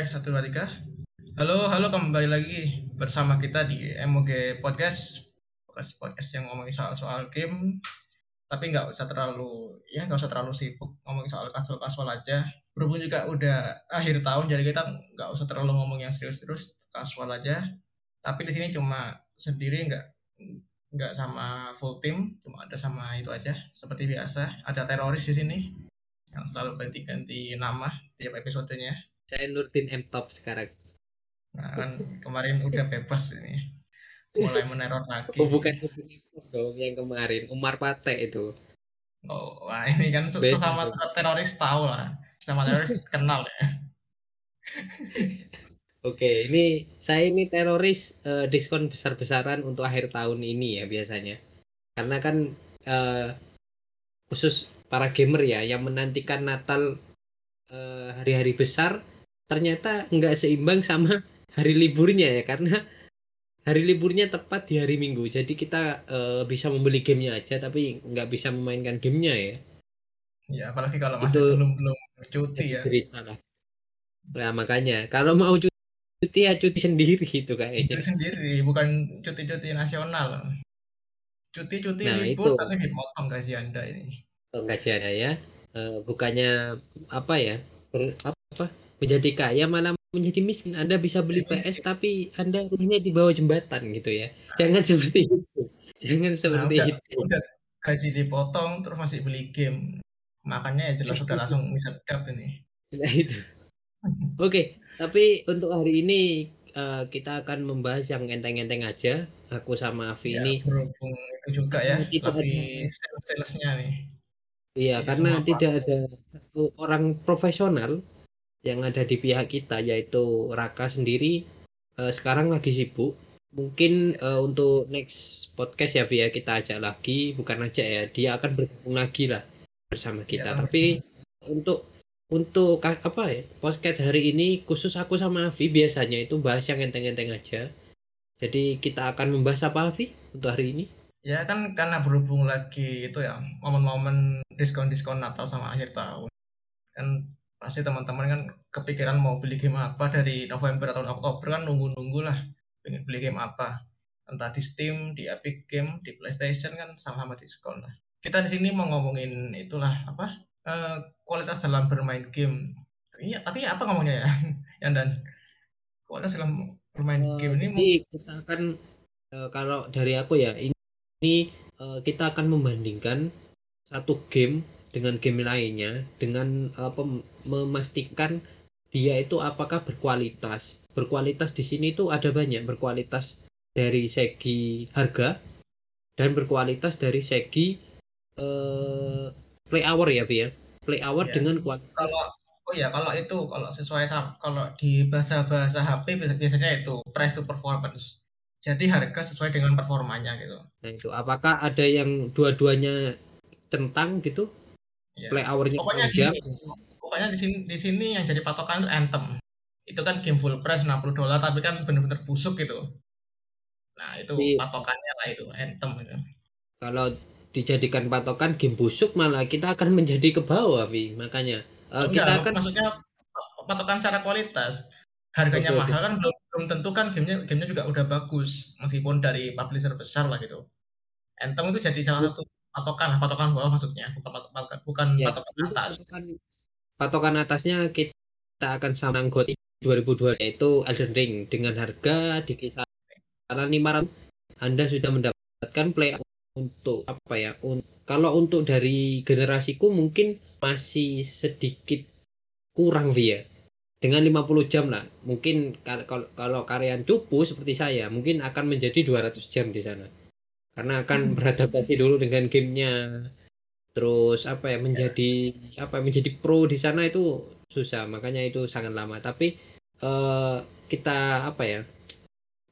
Cek satu dua tiga. Halo, halo kembali lagi bersama kita di MOG Podcast. Podcast podcast yang ngomongin soal soal game, tapi nggak usah terlalu ya nggak usah terlalu sibuk ngomongin soal kasual-kasual aja. Berhubung juga udah akhir tahun, jadi kita nggak usah terlalu ngomong yang serius-serius, kasual aja. Tapi di sini cuma sendiri nggak nggak sama full team, cuma ada sama itu aja. Seperti biasa, ada teroris di sini yang selalu ganti-ganti nama tiap episodenya. Saya Nurdin M Top sekarang. Nah, kan kemarin udah bebas ini. Mulai meneror lagi. Oh, bukan dong yang kemarin Umar Pate itu. Oh, wah ini kan sesama teroris tahu lah. Sama teroris kenal ya. Oke, ini saya ini teroris eh, diskon besar-besaran untuk akhir tahun ini ya biasanya. Karena kan eh, khusus para gamer ya yang menantikan Natal eh, hari-hari besar ternyata nggak seimbang sama hari liburnya ya karena hari liburnya tepat di hari Minggu. Jadi kita eh, bisa membeli gamenya aja tapi nggak bisa memainkan gamenya ya. Ya, apalagi kalau masih Itu- belum belum cuti ya. Cerita lah. Nah, makanya kalau mau cuti ya cuti sendiri gitu kayaknya. Itu sendiri, bukan cuti-cuti nasional. Cuti-cuti Nah, libur itu. tapi dipotong gaji Anda ini. Oh, gajian ya. Eh, bukannya apa ya? ber- apa? Menjadi kaya malah menjadi miskin. Anda bisa beli. PS tapi Anda rumahnya di bawah jembatan gitu ya. Jangan seperti itu. Jangan Nah, seperti udah, itu. udah gaji dipotong terus masih beli game. Makanya ya jelas udah langsung misedap ini. Nah, itu. Oke, tapi untuk hari ini eh, kita akan membahas yang enteng-enteng aja. Aku sama Avi Ya, ini berhubung itu juga ya, Tidak lagi sales-salesnya nih. Iya, Jadi karena tidak ada satu orang profesional yang ada di pihak kita, yaitu Raka sendiri eh, sekarang lagi sibuk. Mungkin eh, untuk next podcast ya, Via kita ajak lagi, bukan ajak ya, dia akan bergabung lagi lah bersama kita. Iya. Tapi untuk untuk ka- apa ya podcast hari ini khusus aku sama Avi biasanya itu bahas yang enteng-enteng aja. Jadi kita akan membahas apa Avi untuk hari ini? Ya kan karena berhubung lagi itu ya momen-momen diskon-diskon Natal sama akhir tahun. Kan pasti teman-teman kan kepikiran mau beli game apa dari November atau Oktober kan nunggu-nunggu lah pengen beli game apa. Entah di Steam, di Epic Game, di PlayStation kan sama-sama diskon lah. Kita di sini mau ngomongin itulah apa? eh, kualitas dalam bermain game. Iya, tapi apa ngomongnya ya? Yang dan kualitas dalam bermain Eh, game ini jadi kita akan eh, kalau dari aku ya ini, ini, eh, kita akan membandingkan satu game dengan game lainnya dengan apa memastikan dia itu apakah berkualitas. Berkualitas di sini itu ada banyak berkualitas dari segi harga dan berkualitas dari segi eh, play hour ya, Bi ya. Play hour Iya. dengan kualitas kalau oh ya kalau itu kalau sesuai sama kalau di bahasa-bahasa HP biasa- biasanya itu price to performance. Jadi harga sesuai dengan performanya gitu. Nah itu apakah ada yang dua-duanya centang gitu? Ya. Play hournya Pokoknya pokoknya di sini di sini yang jadi patokan itu Anthem. Itu kan game full price 60 dolar tapi kan bener-bener busuk gitu. Nah, itu Iya. patokannya lah itu Anthem itu. Kalau dijadikan patokan game busuk malah kita akan menjadi ke bawah, Vi. Makanya eh, Enggak, kita akan maksudnya patokan secara kualitas. Harganya oke. mahal kan belum belum tentu kan gamenya gamenya juga udah bagus meskipun dari publisher besar lah gitu. Anthem itu jadi salah satu patokan, patokan bawah maksudnya, bukan patokan bukan ya, patokan atas. patokan, patokan atasnya kita akan sama GOTY 2002 yaitu Elden Ring dengan harga di kisaran 500 Anda sudah mendapatkan play untuk apa ya? un- kalau untuk dari generasiku mungkin masih sedikit kurang via dengan 50 jam lah mungkin kal- kalau kalau kalian cupu seperti saya mungkin akan menjadi 200 jam di sana karena akan beradaptasi dulu dengan gamenya. Terus apa ya menjadi apa menjadi pro di sana itu susah. Makanya itu sangat lama. Tapi eh, kita apa ya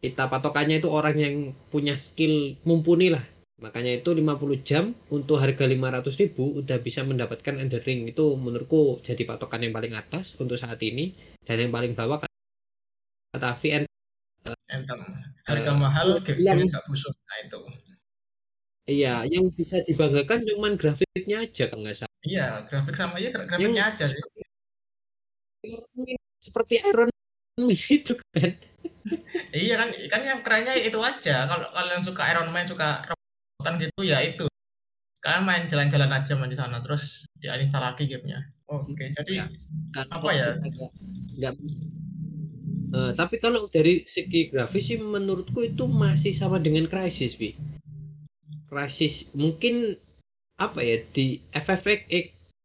kita patokannya itu orang yang punya skill mumpuni lah. Makanya itu 50 jam untuk harga 500.000 ribu udah bisa mendapatkan Elden Ring. Itu menurutku jadi patokan yang paling atas untuk saat ini. Dan yang paling bawah kata VN Anthem. Harga Eh, mahal game yang- gamenya nggak busuk. Nah, itu. Iya yang bisa dibanggakan cuman grafiknya aja kalau nggak salah. Iya, grafik sama iya gra- grafiknya aja sih. seperti Iron itu kan. Iya kan kan yang kerennya itu aja. Kalau kalian suka Iron Man suka robotan gitu ya itu. Kalian main jalan-jalan aja main di sana terus diuninstall lagi gamenya. Oke okay, jadi ya, apa ya? nggak uh, tapi kalau dari segi grafis sih menurutku itu masih sama dengan Crisis bi Crisis mungkin apa ya di FFX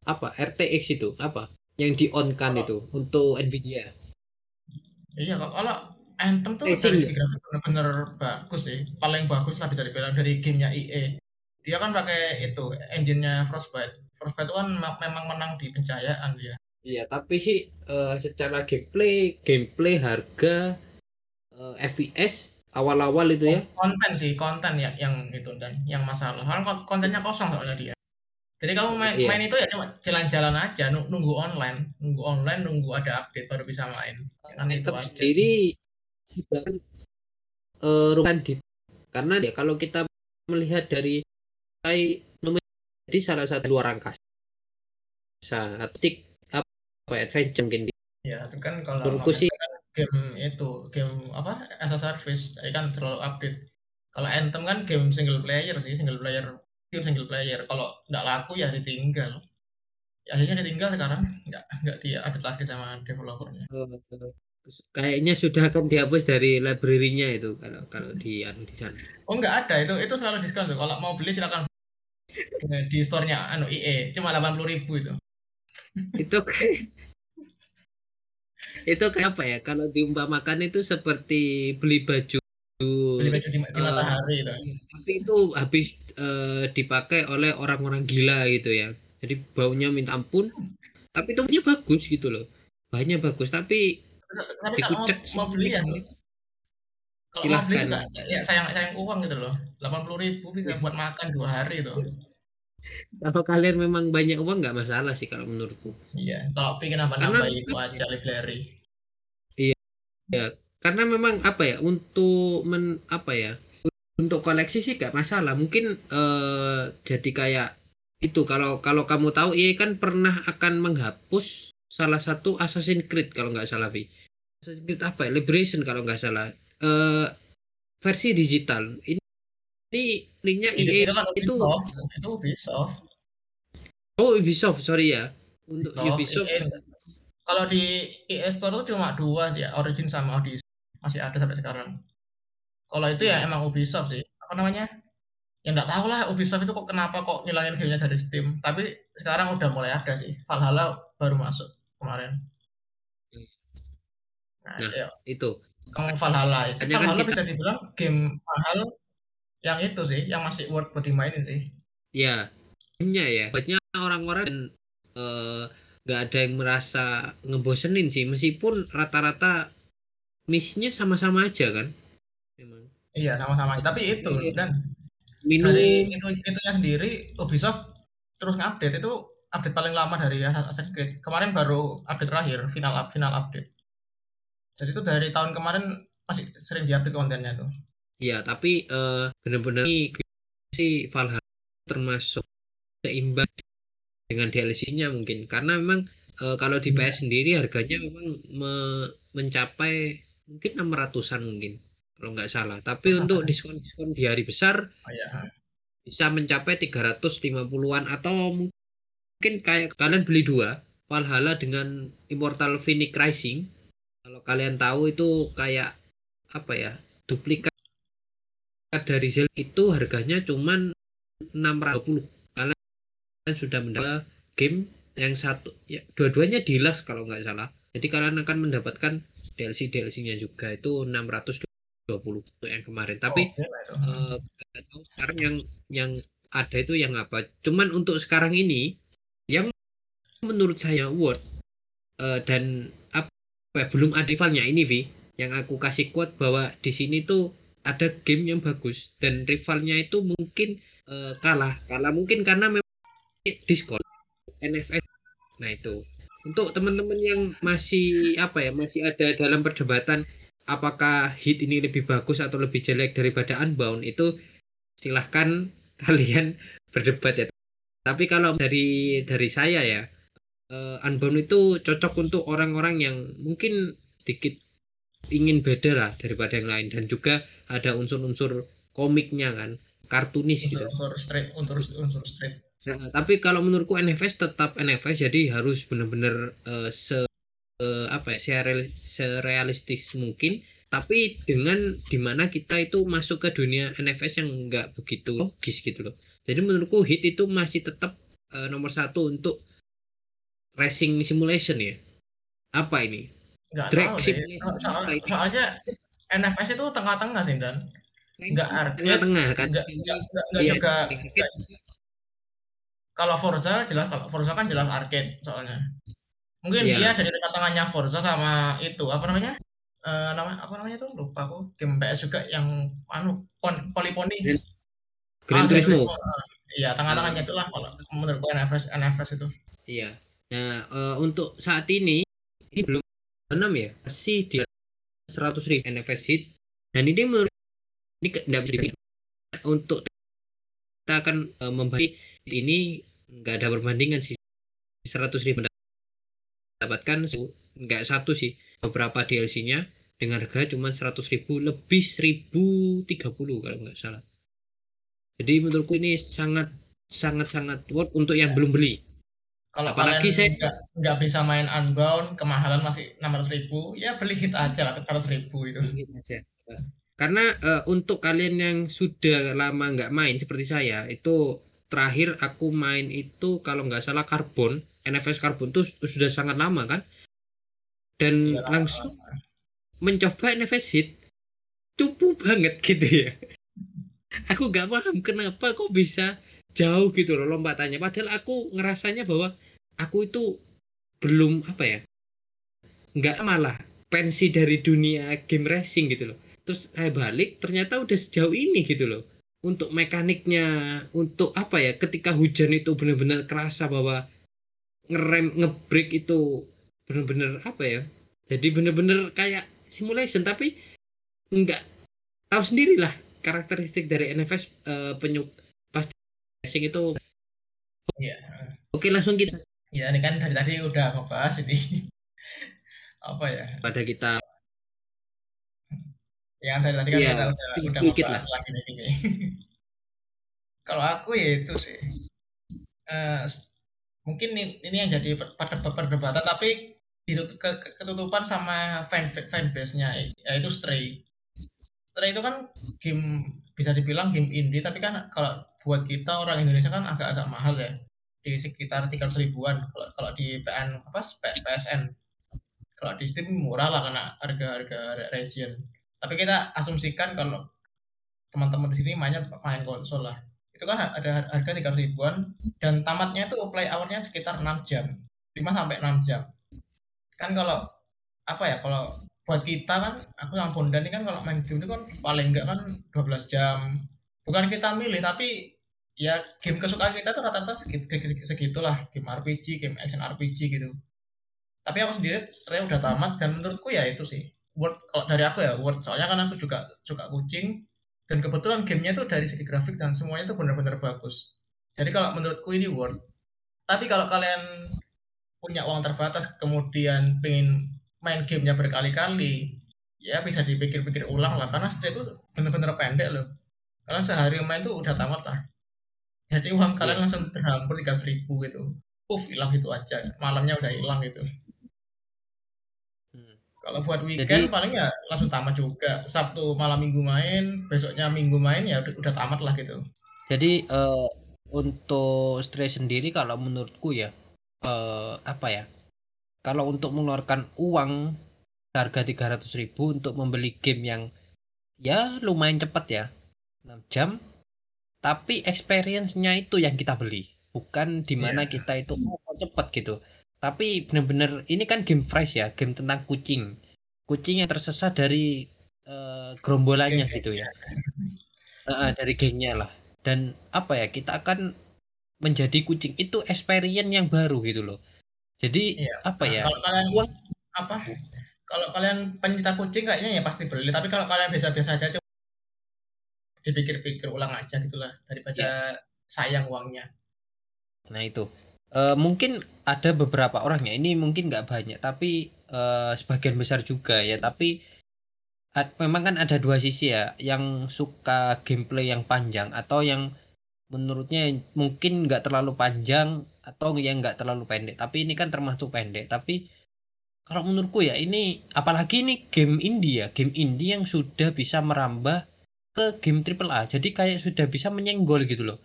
apa RTX itu apa yang di on kan oh. itu untuk Nvidia. Iya kalau Anthem tuh Racing, dari segi grafik benar-benar bagus sih paling bagus lah bisa dibilang dari gamenya IE dia kan pakai itu engine-nya Frostbite. Frostbite itu kan memang menang di pencahayaan dia. Iya tapi sih uh, secara gameplay gameplay harga uh, eh, FPS awal-awal itu ya? Konten sih konten ya yang itu dan. Yang masalah. Kan kontennya kosong soalnya dia. Jadi kamu main, iya. main itu ya cuma jalan-jalan aja, nunggu online, nunggu online, nunggu ada update baru bisa main. Kan itu aja. sendiri juga kan uh, di karena ya kalau kita melihat dari jadi salah satu luar angkasa. Tik apa adventure mungkin ya kan kalau sih kan game itu game apa? As a service. Jadi kan terlalu update. Kalau Anthem kan game single player sih single player pure single player. Kalau nggak laku ya ditinggal. Ya, akhirnya ditinggal sekarang nggak nggak dia update lagi sama developernya. Oh, kayaknya sudah akan dihapus dari library-nya itu kalau kalau di anu di sana. Oh nggak ada. Itu itu selalu diskon tuh. Kalau mau beli silakan. Di store-nya anu IE cuma delapan puluh ribu itu. Itu kayak itu kayak apa ya? Kalau diumpamakan itu seperti beli baju beli baju di, di matahari uh, tapi itu habis uh, dipakai oleh orang-orang gila gitu ya. Jadi baunya minta ampun tapi itu bagus gitu loh. Bahannya bagus tapi tapi kalau mau, mau beli ya? kalau mau beli juga, ya sayang sayang uang gitu loh. Delapan puluh ribu bisa buat makan dua hari tuh kalau kalian memang banyak uang? Nggak masalah sih kalau menurutku. Iya kalau pengen apa nambah itu aja library iya. Ya karena memang apa ya untuk men apa ya untuk koleksi sih gak masalah. Mungkin uh, jadi kayak itu kalau kalau kamu tahu iya kan pernah akan menghapus salah satu Assassin's Creed kalau nggak salah Vi. Assassin's Creed apa ya? Liberation kalau nggak salah. Uh, versi digital. Ini ini linknya EA itu, kan itu itu Ubisoft oh Ubisoft sorry ya untuk Ubisoft, Ubisoft kalau di EA Store itu cuma dua sih ya Origin sama Odyssey masih ada sampai sekarang. Kalau itu ya iya. emang Ubisoft sih. Apa namanya? Ya nggak tahu lah Ubisoft itu kok kenapa kok ngilangin gamenya dari Steam. Tapi sekarang udah mulai ada sih. Valhalla baru masuk kemarin. Nah, nah ya. itu. Kamu Valhalla itu. Valhalla kan kita... bisa dibilang game mahal yang itu sih, yang masih worth buat dimainin sih. Ya, gamenya ya. Buatnya orang-orang uh, nggak ada yang merasa ngebosenin sih. Meskipun rata-rata misinya sama-sama aja kan? Memang iya sama-sama. Tapi itu iya. dan minum dari itu itunya sendiri Ubisoft terus ngupdate itu update paling lama dari Assassin's Creed. Kemarin baru update terakhir final up final update. Jadi itu dari tahun kemarin masih sering diupdate kontennya tuh iya tapi uh, benar-benar si Valhalla termasuk seimbang dengan DLC-nya mungkin karena memang uh, kalau di PS iya. sendiri harganya memang me mencapai mungkin enam ratusan mungkin kalau nggak salah tapi untuk diskon diskon di hari besar oh, ya. bisa mencapai 350-an atau mungkin kayak kalian beli dua Valhalla dengan Immortal Phoenix Rising kalau kalian tahu itu kayak apa ya duplikat dari Zelda itu harganya cuman 620 kalian sudah mendapat game yang satu ya dua-duanya dilas kalau nggak salah jadi kalian akan mendapatkan DLC DLC-nya juga itu 620 untuk yang kemarin. Tapi oh, uh, sekarang yang yang ada itu yang apa? Cuman untuk sekarang ini yang menurut saya worth uh, dan apa ya, belum ada rivalnya ini Vi yang aku kasih quote bahwa di sini tuh ada game yang bagus dan rivalnya itu mungkin uh, kalah. Kalah mungkin karena memang diskon NFS nah itu. Untuk teman-teman yang masih apa ya masih ada dalam perdebatan apakah hit ini lebih bagus atau lebih jelek daripada unbound itu silahkan kalian berdebat ya. Tapi kalau dari dari saya ya uh, unbound itu cocok untuk orang-orang yang mungkin sedikit ingin beda lah daripada yang lain. Dan juga ada unsur-unsur komiknya kan kartunis gitu. Unsur straight unsur unsur straight. Nah, tapi kalau menurutku NFS tetap NFS jadi harus benar-benar uh, se uh, apa ya sereal, serealistis mungkin. Tapi dengan di mana kita itu masuk ke dunia NFS yang enggak begitu logis gitu loh. Jadi menurutku hit itu masih tetap uh, nomor satu untuk racing simulation ya. Apa ini nggak Drag tahu Soal- ini? soalnya NFS itu tengah-tengah sih dan. Nggak arcade, tengah-tengah kan. Nggak nggak Iya, juga nggak- kalau Forza jelas kalau Forza kan jelas arcade soalnya. Mungkin Iya. dia dari tengah-tengahnya Forza sama itu apa namanya? Eh nama apa namanya tuh? Lupa aku. Game PS juga yang anu pon, poliponi Gran- Ah, Turismo. Ah, iya tengah-tengahnya itulah kalau menurutku NFS NFS itu. Iya. Nah, eh, untuk saat ini ini belum 6 ya, masih di 100 ribu NFS hit. Dan ini menurut ini nggak bisa untuk kita akan eh, membagi ini nggak ada perbandingan sih 100 ribu mendapatkan nggak satu sih beberapa DLC-nya dengan harga cuma 100 ribu lebih 1030 kalau nggak salah. Jadi menurutku ini sangat sangat sangat worth untuk yang belum beli. Kalau Apalagi kalian saya- nggak nggak bisa main Unbound kemahalan masih 600 ribu ya beli hit aja lah 100 ribu itu aja. Karena eh, untuk kalian yang sudah lama nggak main seperti saya, itu terakhir aku main itu kalau nggak salah Carbon, NFS Carbon itu su- sudah sangat lama kan? Dan lama. langsung mencoba NFS Hit, cupu banget gitu ya. Aku nggak paham kenapa kok bisa jauh gitu loh lompatannya. Padahal aku ngerasanya bahwa aku itu belum apa ya, nggak malah pensi dari dunia game racing gitu loh. Terus saya balik ternyata udah sejauh ini gitu loh. Untuk mekaniknya untuk apa ya ketika hujan itu benar-benar kerasa bahwa ngerem ngebrake itu benar-benar apa ya jadi benar-benar kayak simulation. Tapi nggak tahu sendirilah karakteristik dari NFS eh, penyuk racing itu. Iya. oke langsung kita. Ya ini kan dari tadi udah ngebahas ini. Apa ya? Pada kita. Yang dari tadi kan Iya, kita udah udah ngebahas lagi nih ini kalau aku ya itu sih. S- mungkin ini, ini yang jadi per- per- perdebatan tapi ditutup, ke, ke- ketutupan sama fan fanbase-nya yaitu Stray. Stray itu kan game bisa dibilang game indie tapi kan kalau buat kita orang Indonesia kan agak-agak mahal ya. Di sekitar 300 ribuan kalau kalau di PN apa PSN kalau di Steam murah lah karena harga-harga region. Tapi kita asumsikan kalau teman-teman di sini mainnya main konsol lah. Itu kan ada harga 300 ribuan dan tamatnya itu play hour-nya sekitar 6 jam 5 sampai 6 jam. Kan kalau apa ya kalau buat kita kan aku yang Bondan ini kan kalau main game itu kan paling enggak kan 12 jam. Bukan kita milih tapi ya game kesukaan kita tuh rata-rata segitu, segitulah. Game RPG game action RPG gitu. Tapi aku sendiri Stray udah tamat dan menurutku ya itu sih. Worth kalau dari aku ya worth soalnya kan aku juga suka kucing dan kebetulan gamenya tuh dari segi grafik dan semuanya tuh benar-benar bagus. Jadi kalau menurutku ini worth tapi kalau kalian punya uang terbatas kemudian pengen main gamenya berkali-kali. Ya bisa dipikir-pikir ulang lah karena Stray itu benar-benar pendek loh. Karena sehari main tuh udah tamat lah. Jadi uang kalian Iya. langsung terhampur tiga ribu gitu. Puff hilang gitu aja. Malamnya udah hilang gitu. Hmm. kalau buat weekend Jadi- paling ya langsung tamat juga. Sabtu malam minggu main besoknya minggu main ya udah, udah tamat lah gitu. Jadi eh, untuk Stray sendiri kalau menurutku ya eh, apa ya? Kalau untuk mengeluarkan uang harga 300.000 ribu untuk membeli game yang ya lumayan cepat ya. 6 jam. Tapi experience-nya itu yang kita beli. Bukan di mana Iya. kita itu oh, cepat gitu. Tapi bener-bener ini kan game fresh ya game tentang kucing. Kucing yang tersesat dari eh, gerombolannya gitu ya. Eh, dari gengnya lah. Dan apa ya kita akan menjadi kucing. Itu experience yang baru gitu loh jadi Iya. apa ya? Kalau kalian uang apa? Kalau kalian pencinta kucing kayaknya ya pasti beli. Tapi kalau kalian biasa-biasa aja coba dipikir-pikir ulang aja gitulah daripada sayang uangnya. Nah itu. Eh, mungkin ada beberapa orang ya ini mungkin nggak banyak tapi eh, sebagian besar juga ya. Tapi memang kan ada dua sisi ya, yang suka gameplay yang panjang atau yang menurutnya mungkin nggak terlalu panjang atau yang nggak terlalu pendek. Tapi ini kan termasuk pendek. Tapi kalau menurutku ya ini apalagi ini game indie ya, game indie yang sudah bisa merambah ke game triple A. Jadi kayak sudah bisa menyenggol gitu loh.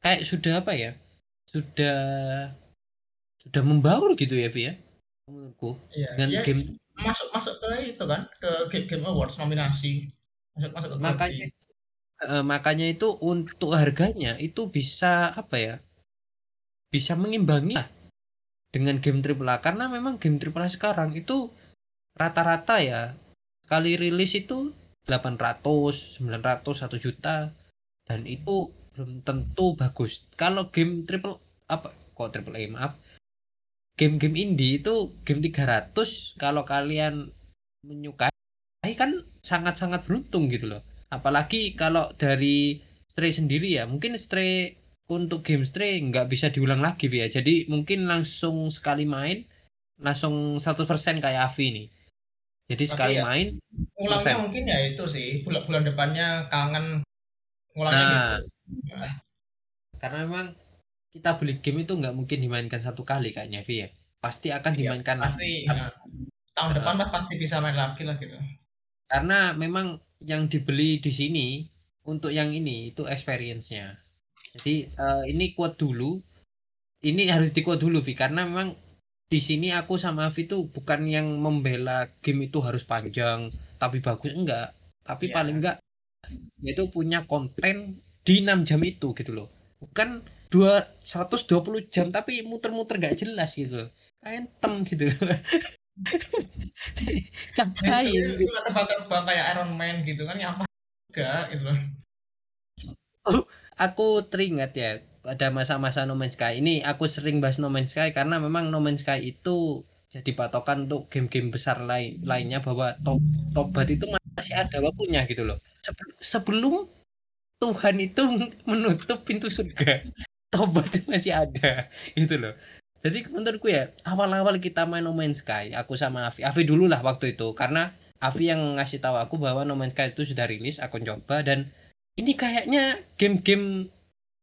Kayak sudah apa ya? Sudah sudah membaur gitu ya, Vi ya. Menurutku Iya, dengan ya game masuk masuk ke itu kan ke Game, Game Awards nominasi masuk masuk ke makanya. Eh, makanya itu untuk harganya itu bisa apa ya? Bisa mengimbangi lah dengan game AAA karena memang game AAA sekarang itu rata-rata ya kali rilis itu 800, 900, 1 juta dan itu belum tentu bagus. Kalau game triple apa kok triple A maaf. Game-game indie itu game 300 kalau kalian menyukai kan sangat-sangat beruntung gitu loh. Apalagi kalau dari Stray sendiri ya, mungkin Stray untuk game Stray nggak bisa diulang lagi ya. Jadi mungkin langsung sekali main langsung 100% kayak Avi nih. Jadi Tapi sekali ya, main Ulangnya Selesai. mungkin ya itu sih bulan bulan depannya kangen ngulangnya Nah, gitu. Nah, karena memang kita beli game itu nggak mungkin dimainkan satu kali kayaknya Vi ya. Pasti akan iya, dimainkan pasti Ap- nah, tahun Heeh. depan pasti bisa main lagi lah gitu. karena memang yang dibeli di sini untuk yang ini itu experience-nya. Jadi eh, ini quote dulu. Ini harus di quote dulu Vi karena memang di sini aku sama Avi tuh bukan yang membela game itu harus panjang tapi bagus enggak. Tapi Iya. paling enggak itu punya konten di 6 jam itu gitu loh. Bukan dua 120 jam tapi muter-muter gak jelas gitu. Kayak tem gitu. Nah, Ngapain? Itu, terbang-terbang kayak Iron Man gitu kan ya apa enggak gitu loh. aku teringat ya pada masa-masa No Man's Sky. Ini aku sering bahas No Man's Sky karena memang No Man's Sky itu jadi patokan untuk game-game besar lain lainnya bahwa to tobat itu masih ada waktunya gitu loh. Sebel- sebelum Tuhan itu menutup pintu surga tobat itu masih ada gitu loh jadi menurutku ya awal-awal kita main No Man's Sky aku sama Avi Avi dulu lah waktu itu. Karena Avi yang ngasih tahu aku bahwa No Man's Sky itu sudah rilis aku coba dan ini kayaknya game-game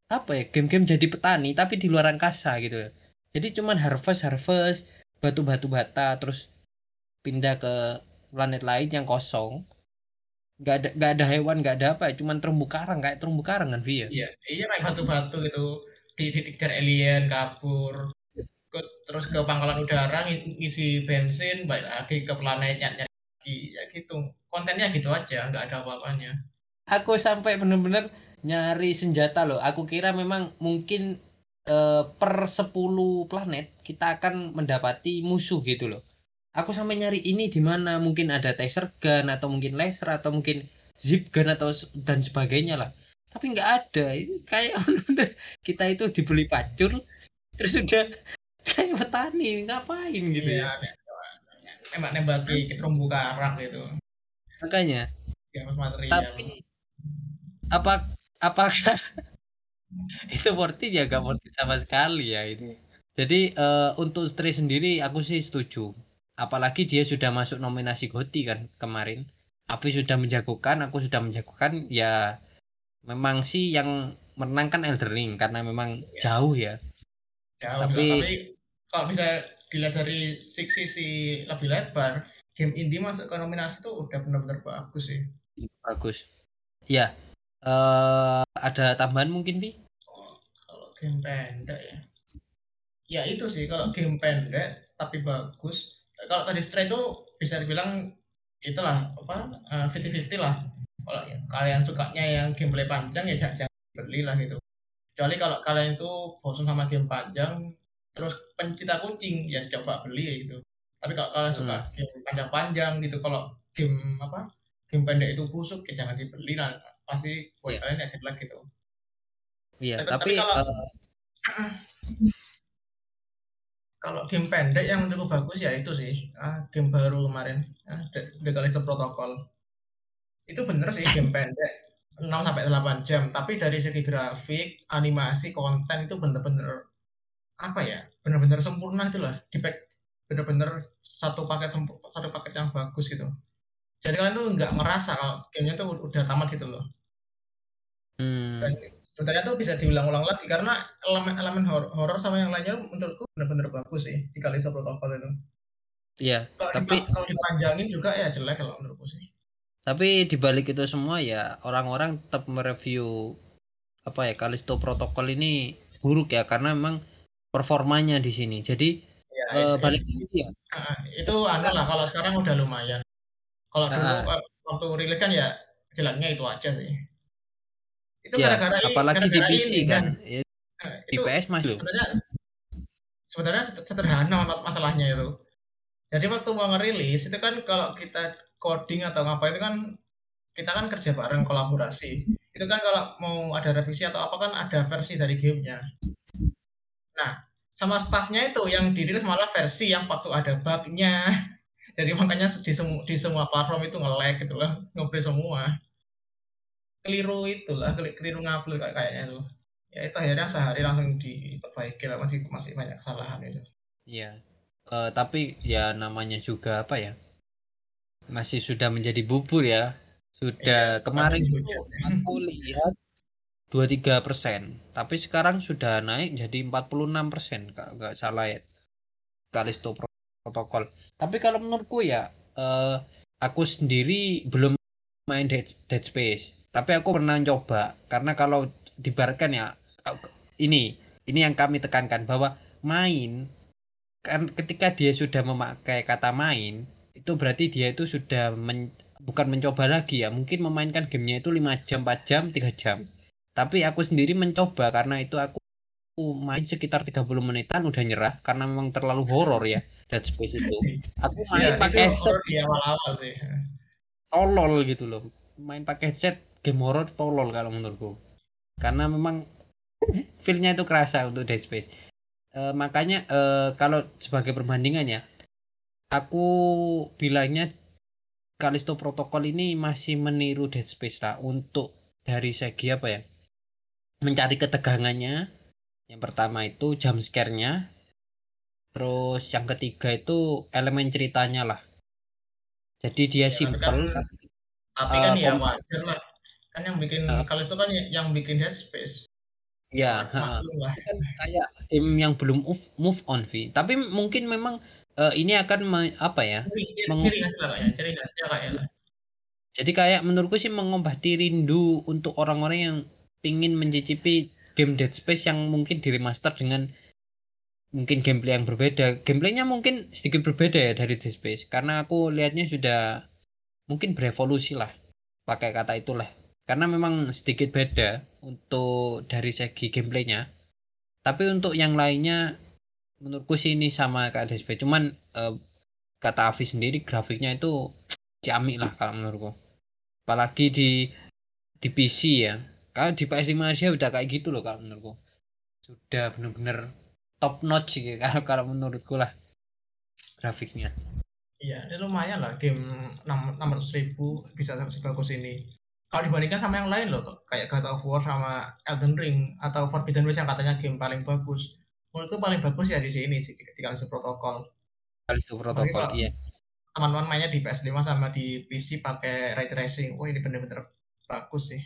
apa ya game-game jadi petani tapi di luar angkasa gitu. Jadi cuman harvest harvest batu-batu bata terus pindah ke planet lain yang kosong. Nggak ada nggak ada hewan nggak ada apa cuman terumbu karang kayak terumbu karang kan Vi ya Iya, iya kayak batu-batu gitu. Di dikejar alien kabur terus terus ke pangkalan udara ng- ngisi bensin balik lagi ke planet nyari lagi. Ya gitu. Kontennya gitu aja nggak ada apa-apanya. Aku sampai bener-bener nyari senjata loh. Aku kira memang mungkin eh, per 10 planet kita akan mendapati musuh gitu loh. Aku sampai nyari ini di mana. Mungkin ada taser gun atau mungkin laser atau mungkin zip gun atau dan sebagainya lah. Tapi nggak ada. Kayak kita itu dibeli pacul terus udah kayak petani ngapain gitu ya? Iya, nembak nembaki ke terumbu karang gitu. Makanya. Ya material tapi apa apakah itu worth it ya? Gak worth it sama sekali ya itu jadi eh, untuk Stray sendiri aku sih setuju. Apalagi dia sudah masuk nominasi GOTY kan kemarin. Avi sudah menjagokan aku sudah menjagokan ya memang sih yang menang kan Elden Ring karena memang jauh ya. Jauh tapi, tapi kalau bisa dilihat dari sisi lebih lebar game indie masuk ke nominasi itu udah benar-benar bagus sih. Bagus. Ya eh ada tambahan mungkin Vi? Oh, kalau game pendek ya. Ya itu sih. Kalau game pendek tapi bagus. Kalau tadi Stray itu bisa dibilang itulah apa fifty fifty lah. Kalau kalian sukanya yang gameplay panjang ya jangan, jangan beli lah gitu. Kecuali kalau kalian itu bosan sama game panjang terus pencinta kucing ya coba beli ya gitu. Tapi kalau kalian suka game panjang-panjang gitu kalau game apa game pendek itu busuk ya jangan dibeli lah. Pasti buat Iya. kalian ya jelek gitu. Iya Tapi- tapi, tapi kalau- eh, kalau game pendek yang cukup bagus ya itu sih. Ah, game baru kemarin. Ah, The, The Callisto Protocol. Itu bener sih game pendek 6 sampai 8 jam. Tapi dari segi grafik animasi konten itu bener-bener apa ya bener-bener sempurna itu lah. Di pack bener-bener satu paket satu paket yang bagus gitu. Jadi kalian tuh nggak ngerasa kalau gamenya tuh udah tamat gitu loh. Hmm. dan sebenarnya tuh bisa diulang-ulang lagi karena elemen-elemen horor sama yang lainnya menurutku benar-benar bagus sih di Callisto Protocol itu. Iya, kalau tapi kalau dipanjangin juga ya jelek kalau menurutku sih. Tapi dibalik itu semua ya orang-orang tetap mereview apa ya Kalisto protokol ini buruk ya karena memang performanya di sini. Jadi ya itu, balik lagi ya. Ah, itu anu lah kalau sekarang udah lumayan kalau dulu Ah. eh, waktu rilis kan ya jeleknya itu aja sih itu Ya, gara-gara apalagi di gara-gara PC ini kan. Ya, Nah, Di itu PS masih sebenarnya sebenarnya sederhana mas- masalahnya itu. Jadi waktu mau ngerilis itu kan kalau kita coding atau apa itu kan kita kan kerja bareng kolaborasi. Itu kan kalau mau ada revisi atau apa kan ada versi dari gamenya. Nah sama staffnya itu yang dirilis malah versi yang waktu ada bugnya. Jadi makanya di semua di semua platform itu nge-lag gitu lah, nge semua. Keliru itulah, keli- keliru ngupload kayak kayaknya tuh. Ya itu akhirnya sehari langsung diperbaiki lah masih masih banyak kesalahan itu. Iya. Eh, tapi ya namanya juga apa ya? Masih sudah menjadi bubur ya. Sudah Iya, kemarin itu aku lihat 23 persen, tapi sekarang sudah naik jadi 46 persen kalau nggak salah ya. Kalisto Pro- protokol. Tapi kalau menurutku ya, eh, aku sendiri belum main Dead, Dead Space. Tapi aku pernah coba karena kalau dibaratkan ya ini ini yang kami tekankan bahwa main kan ketika dia sudah memakai kata main itu berarti dia itu sudah men- bukan mencoba lagi ya mungkin memainkan gamenya itu 5 jam 4 jam 3 jam tapi aku sendiri mencoba karena itu aku main sekitar 30 menitan udah nyerah karena memang terlalu horor ya Dead Space itu. Aku main Ya, pakai headset. di awal-awal sih. tolol gitu loh. Main pakai headset game horror tolol kalau menurutku. Karena memang feelnya itu kerasa untuk Dead Space. Eh, makanya eh, kalau sebagai perbandingan ya aku bilangnya Kalisto Protocol ini masih meniru Dead Space lah untuk dari segi apa ya mencari ketegangannya. Yang pertama itu jump scare-nya. Terus yang ketiga itu elemen ceritanya lah. Jadi dia Ya, tapi simple kan- tapi Tapi kan ya kom- wajar lah. Kan yang bikin Eh. kalau itu kan ya- yang bikin Dead Space. ya kan kayak game yang belum move, move on Vi. Tapi mungkin memang eh, ini akan me- apa ya Ciri, ciri, Meng- ciri khas lah kayaknya, ciri khasnya kayak jadi kayak menurutku sih mengobati rindu untuk orang-orang yang pingin mencicipi game Dead Space yang mungkin diremaster dengan mungkin gameplay yang berbeda. Gameplaynya mungkin sedikit berbeda ya dari Dead Space karena aku lihatnya sudah mungkin berevolusi lah pakai kata itulah. Karena memang sedikit beda untuk dari segi gameplaynya. Tapi untuk yang lainnya menurutku sih ini sama kayak Dead Space. Cuman eh, kata Avi sendiri grafiknya itu ciamik lah kalau menurutku. Apalagi di di PC ya kalau di PS5 aja udah kayak gitu loh kalau menurutku sudah bener-bener top notch gitu kalau kalau menurutku lah grafiknya Iya, ini lumayan lah game 600 ribu bisa sebagus ini. Kalau dibandingkan sama yang lain loh, kayak God of War sama Elden Ring atau Forbidden West yang katanya game paling bagus. Menurutku paling bagus ya di sini sih di Callisto Protocol. Kalisto protokol kalau- iya Teman-teman mainnya di PS5 sama di PC pakai ray tracing. Wah, ini bener-bener bagus sih.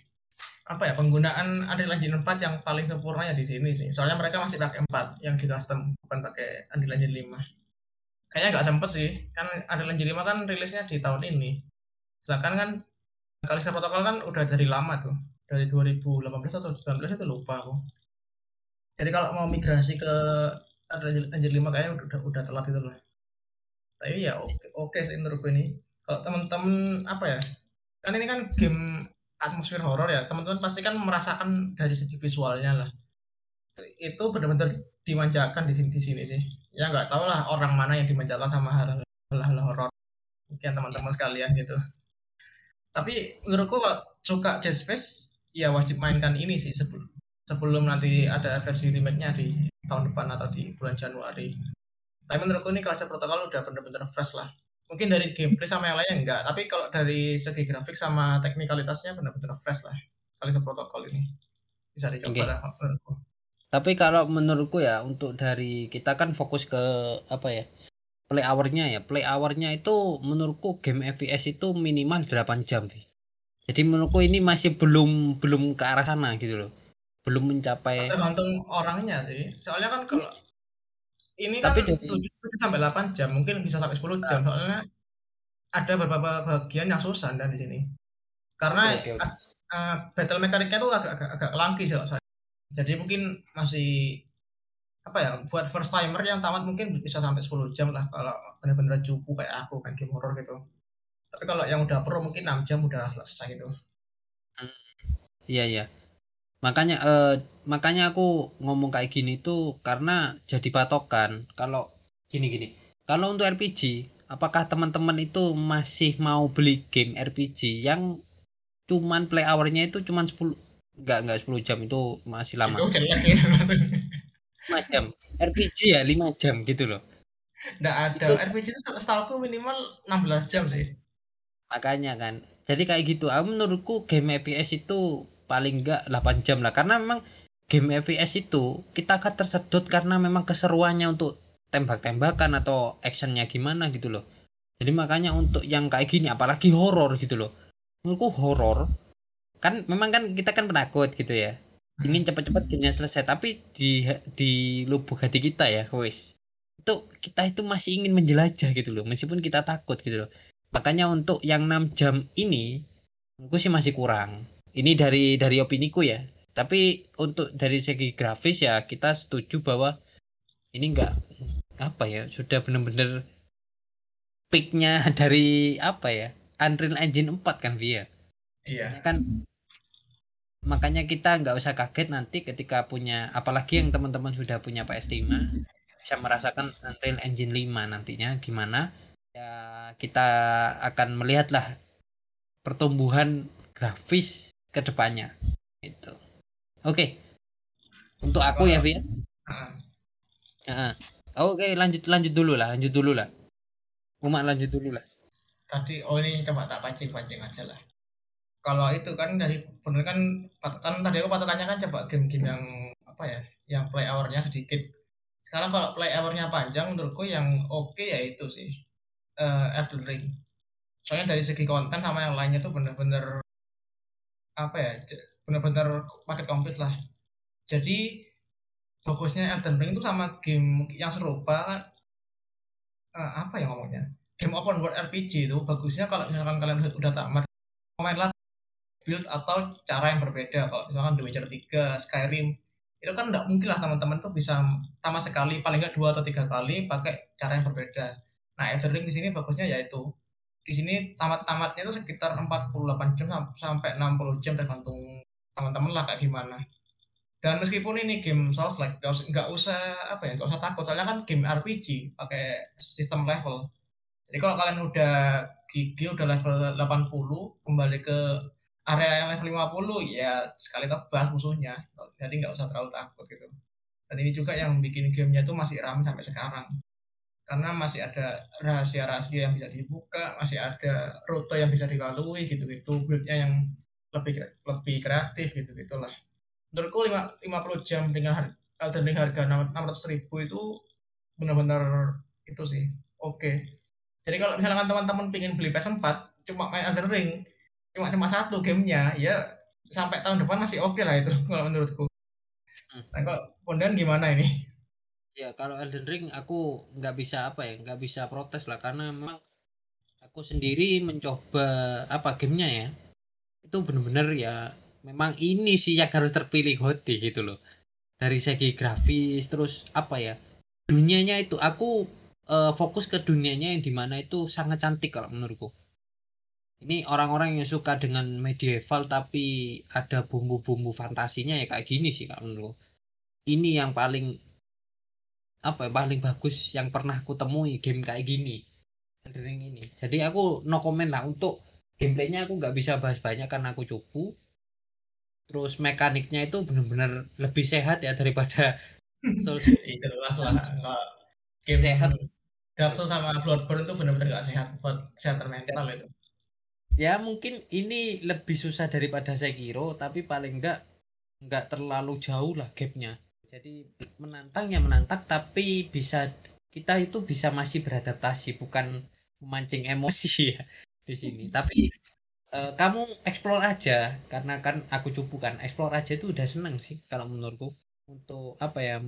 Apa ya, penggunaan Unreal Engine 4 yang paling sempurna ya di sini sih. Soalnya mereka masih pakai 4 yang di custom, bukan pakai Unreal Engine 5. Kayaknya nggak sempet sih, kan Unreal Engine 5 kan rilisnya di tahun ini. Sedangkan kan Callisto Protocol kan udah dari lama tuh, dari 2018 atau 2019 itu lupa aku. Jadi kalau mau migrasi ke Unreal Engine 5 kayaknya udah udah telat itu lah. Tapi ya oke oke sih menurutku ini. Kalau temen-temen apa ya? Kan ini kan game atmosfer horor ya. Teman-teman pasti kan merasakan dari segi visualnya lah. Itu benar-benar dimanjakan di sini di sini sih. Ya nggak tahu lah orang mana yang dimanjakan sama hal-hal horor. Mungkin teman-teman sekalian gitu. Tapi menurutku kalau suka Dead Space ya wajib mainkan ini sih sebelum sebelum nanti ada versi remake-nya di tahun depan atau di bulan Januari. Tapi menurutku ini kelasnya protokol udah bener-bener fresh lah. Mungkin dari gameplay sama yang lainnya enggak, tapi kalau dari segi grafik sama teknikalitasnya bener-bener fresh lah. Kelasnya protokol ini bisa dicoba Oke. lah tapi kalau menurutku ya untuk dari kita kan fokus ke apa ya play hour-nya ya play hour-nya itu menurutku game FPS itu minimal 8 jam Vi. jadi menurutku ini masih belum belum ke arah sana gitu loh belum mencapai tergantung orangnya sih soalnya kan kalau ini Tapi kan dari- 7 sampai 8 jam mungkin bisa sampai 10 jam soalnya ada beberapa bagian yang susah dan di sini karena oke, oke. uh, battle mekaniknya tuh agak agak, agak langki sih kalau saya. Jadi mungkin masih apa ya buat first timer yang tamat mungkin bisa sampai 10 jam lah kalau benar-benar cupu kayak aku main game horror gitu. Tapi kalau yang udah pro mungkin 6 jam udah selesai gitu. Iya iya. Makanya eh, makanya aku ngomong kayak gini tuh karena jadi patokan. Kalau gini gini. Kalau untuk RPG, apakah teman-teman itu masih mau beli game RPG yang cuman play hour-nya itu cuman 10 enggak enggak 10 jam itu masih lama. Itu jelek maksudnya. 5 jam. RPG ya 5 jam gitu loh. Nggak ada. Itu- RPG itu setahu minimal 16 jam sih. Makanya kan. Jadi kayak gitu. Aku menurutku game FPS itu paling enggak 8 jam lah karena memang game FPS itu kita akan tersedot karena memang keseruannya untuk tembak-tembakan atau actionnya gimana gitu loh. Jadi makanya untuk yang kayak gini apalagi horor gitu loh. Menurutku horor kan memang kan kita kan penakut gitu ya. Ingin cepat-cepat gamenya selesai tapi di di lubuk hati kita ya, wis. Itu kita itu masih ingin menjelajah gitu loh meskipun kita takut gitu loh. Makanya untuk yang 6 jam ini aku sih masih kurang. Ini dari dari opiniku ya. Tapi untuk dari segi grafis ya kita setuju bahwa ini enggak apa ya sudah benar-benar peaknya dari apa ya Unreal Engine 4 kan via Iya. kan makanya kita nggak usah kaget nanti ketika punya apalagi yang teman-teman sudah punya PS5 bisa merasakan Unreal Engine 5 nantinya gimana ya kita akan melihatlah pertumbuhan grafis ke depannya itu oke untuk aku ya Via Heeh. Heeh. oke lanjut lanjut dulu lah lanjut dulu lah Uma lanjut dulu lah Tadi oh ini coba tak pancing-pancing aja lah. Kalau itu kan dari bener kan patokan tadi aku patokannya kan coba game-game yang apa ya, yang play hour-nya sedikit. Sekarang kalau play hour-nya panjang menurutku yang oke ya itu sih. eh Elden Ring. Soalnya dari segi konten sama yang lainnya tuh bener-bener apa ya, bener-bener paket komplit lah. Jadi bagusnya Elden Ring itu sama game yang serupa kan eh, apa ya ngomongnya? Game open world RPG itu bagusnya kalau misalkan kalian udah, udah tamat mainlah build atau cara yang berbeda kalau misalkan The Witcher 3, Skyrim itu kan nggak mungkin lah teman-teman tuh bisa tamat sekali paling nggak dua atau tiga kali pakai cara yang berbeda nah Elden Ring di sini bagusnya yaitu di sini tamat-tamatnya itu sekitar 48 jam sam- sampai 60 jam tergantung teman-teman lah kayak gimana. Dan meskipun ini game Souls like nggak usah apa ya nggak usah takut soalnya kan game RPG pakai sistem level. Jadi kalau kalian udah gigi udah level 80 kembali ke area yang level 50 ya sekali tebas musuhnya. Jadi nggak usah terlalu takut gitu. Dan ini juga yang bikin gamenya tuh masih ramai sampai sekarang karena masih ada rahasia-rahasia yang bisa dibuka masih ada rute yang bisa dilalui gitu-gitu buildnya yang lebih lebih kreatif gitu gitulah menurutku lima- 50 jam dengan har- Elden Ring harga 600 ribu itu benar-benar itu sih oke. Jadi kalau misalkan teman-teman pengen beli PS4 cuma main Elden Ring cuma cuma satu gamenya ya sampai tahun depan masih oke lah itu kalau menurutku. Hmm. nah kalau Bondan gimana ini Ya kalau Elden Ring aku nggak bisa apa ya nggak bisa protes lah karena memang aku sendiri mencoba apa gamenya ya itu bener-bener ya memang ini sih yang harus terpilih Hoti gitu loh. Dari segi grafis terus apa ya dunianya itu aku eh, fokus ke dunianya yang di mana itu sangat cantik kalau menurutku. Ini orang-orang yang suka dengan medieval tapi ada bumbu-bumbu fantasinya ya kayak gini sih kalau menurutku. Ini yang paling apa ya, paling bagus yang pernah aku temui game kayak gini. Ring ini. Jadi aku no comment lah untuk gameplaynya aku nggak bisa bahas banyak karena aku cupu. Terus mekaniknya itu benar-benar lebih sehat ya daripada Souls jelas lah. Nggak game Sehat. Dark Souls sama Bloodborne itu benar-benar nggak sehat buat kesehatan mental itu. Ya mungkin ini lebih susah daripada Sekiro tapi paling enggak enggak terlalu jauh lah gapnya jadi menantang ya menantang tapi bisa kita itu bisa masih beradaptasi bukan memancing emosi ya di sini. Tapi uh, kamu explore aja karena kan aku cupu kan explore aja itu udah seneng sih kalau menurutku. Untuk apa ya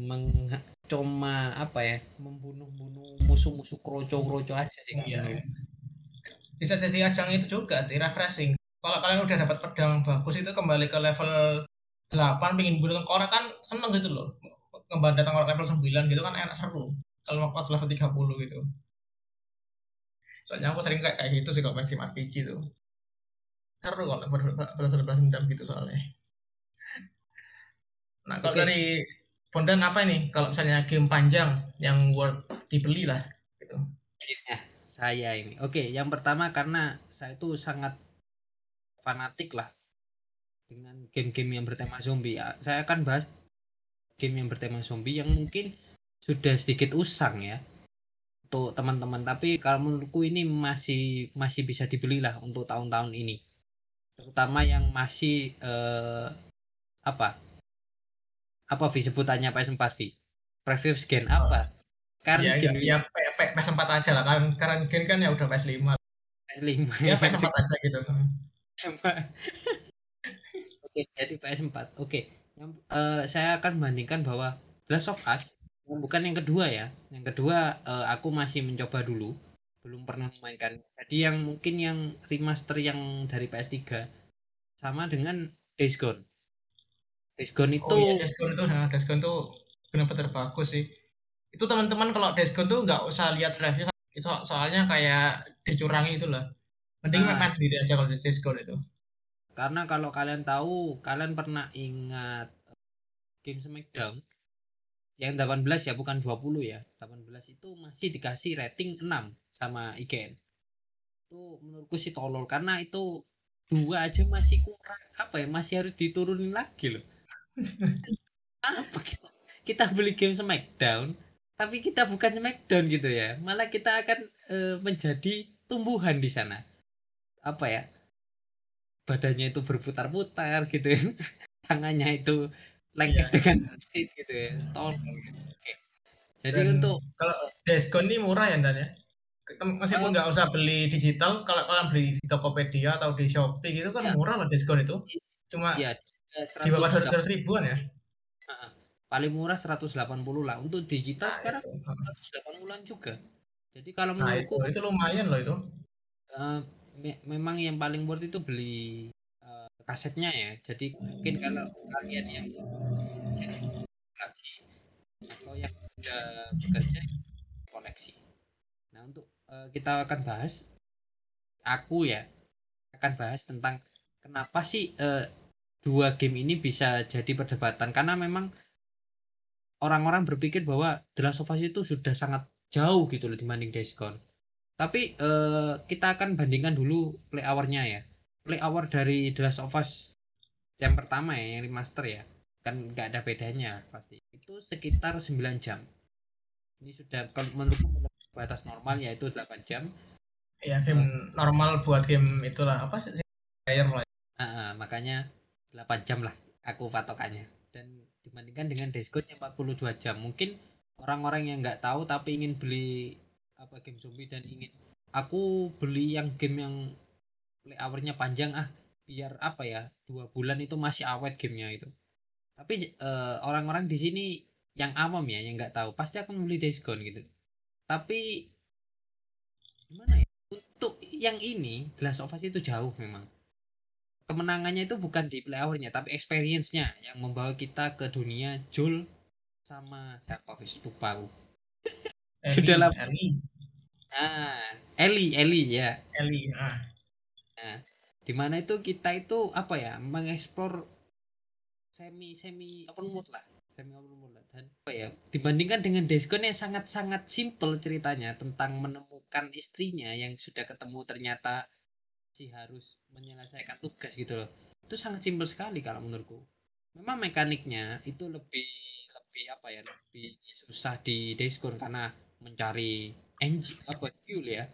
cuma apa ya membunuh-bunuh musuh-musuh kroco-kroco aja sih. Iya. bisa jadi ajang itu juga sih refreshing. Kalau kalian udah dapat pedang bagus itu kembali ke level 8 pingin bunuh tengkorak kan seneng gitu loh. Kembali datang ke level 9 gitu kan enak seru. Kalau waktu level 30 gitu. Soalnya aku sering kayak kayak gitu sih kalau main game RPG tuh. Seru kalau berbalas-balas dendam gitu soalnya. Nah kalau okay. dari Bondan apa ini? Kalau misalnya game panjang yang worth dibeli lah gitu. Ya, saya ini. Oke okay, yang pertama karena saya itu sangat fanatik lah dengan game-game yang bertema zombie. Ya saya akan bahas game yang bertema zombie yang mungkin sudah sedikit usang ya untuk teman-teman. Tapi kalau menurutku ini masih masih bisa dibeli lah untuk tahun-tahun ini. Terutama yang masih eh, apa? Apa Vi sebutannya? PS4 Vi? Preview gen oh. apa? Karena ya, ya, ya PS4 aja lah. Kan karena gen kan ya udah PS5 PS5 ya PS4 aja gitu oke jadi PS4 oke yang uh, saya akan bandingkan bahwa Last of Us bukan yang kedua ya. Yang kedua uh, aku masih mencoba dulu. Belum pernah memainkan. Jadi yang mungkin yang remaster yang dari PS3 sama dengan Days Gone. Days Gone itu oh, iya, Days Gone itu nah, Days Gone itu benar-benar bagus sih. Itu teman-teman kalau Days Gone tuh nggak usah lihat review itu soalnya kayak dicurangi itulah. Mending nah, main sendiri aja kalau Days Gone itu karena kalau kalian tahu kalian pernah ingat game Smackdown? Yang 18 ya bukan 20 ya. 18 itu masih dikasih rating 6 sama IGN itu menurutku sih tolol karena itu dua aja masih kurang. Apa ya masih harus diturunin lagi loh. Apa kita kita beli game Smackdown tapi kita bukan Smackdown gitu ya. Malah kita akan e, menjadi tumbuhan di sana. Apa ya badannya itu berputar-putar gitu ya tangannya itu lengket yeah. dengan seat gitu ya tolong gitu. Oke. Jadi Dan untuk kalau diskon ini murah ya Dan ya. Meskipun nggak usah beli digital, kalau kalian beli di Tokopedia atau di Shopee gitu kan ya. murah lah diskon itu. Cuma ya, di bawah dua ratus ribuan ya. Paling murah 180 lah. Untuk digital nah, sekarang itu. 180-an juga. Jadi kalau nah, menurutku itu, itu lumayan loh itu. Uh, me memang yang paling worth itu beli kasetnya ya. Jadi mungkin kalau kalian yang lagi atau yang sudah bekerja koleksi. Nah untuk uh, kita akan bahas aku ya akan bahas tentang kenapa sih uh, dua game ini bisa jadi perdebatan. Karena memang orang-orang berpikir bahwa The of Us itu sudah sangat jauh gitu loh dibanding Days Gone tapi uh, kita akan bandingkan dulu play hour-nya ya. Play hour dari The Last of Us yang pertama ya yang remaster ya. Kan nggak ada bedanya pasti. Itu sekitar 9 jam. Ini sudah kalau menurut batas normal yaitu 8 jam. Ya game uh, normal buat game itulah apa sih player lah. Uh, uh, makanya 8 jam lah aku patokannya. Dan dibandingkan dengan Days Gone yang 42 jam. Mungkin orang-orang yang nggak tahu tapi ingin beli apa game zombie dan ingin aku beli yang game yang play hournya panjang ah biar apa ya dua bulan itu masih awet gamenya itu. Tapi uh, orang-orang di sini yang awam ya yang nggak tahu pasti akan membeli Days Gone gitu. Tapi gimana ya untuk yang ini Last of Us itu jauh memang. Kemenangannya itu bukan di play hournya tapi experience-nya yang membawa kita ke dunia Joel sama siapa wis lupa sudah lama ah Ellie Ellie ya. Ellie ah. Nah, di mana itu kita itu apa ya mengeksplor semi semi open world lah. Semi open world lah. dan apa ya dibandingkan dengan Descon yang sangat sangat simple ceritanya tentang menemukan istrinya yang sudah ketemu ternyata si harus menyelesaikan tugas gitu loh. Itu sangat simpel sekali kalau menurutku. Memang mekaniknya itu lebih lebih apa ya lebih susah di Descon karena mencari engine apa fuel ya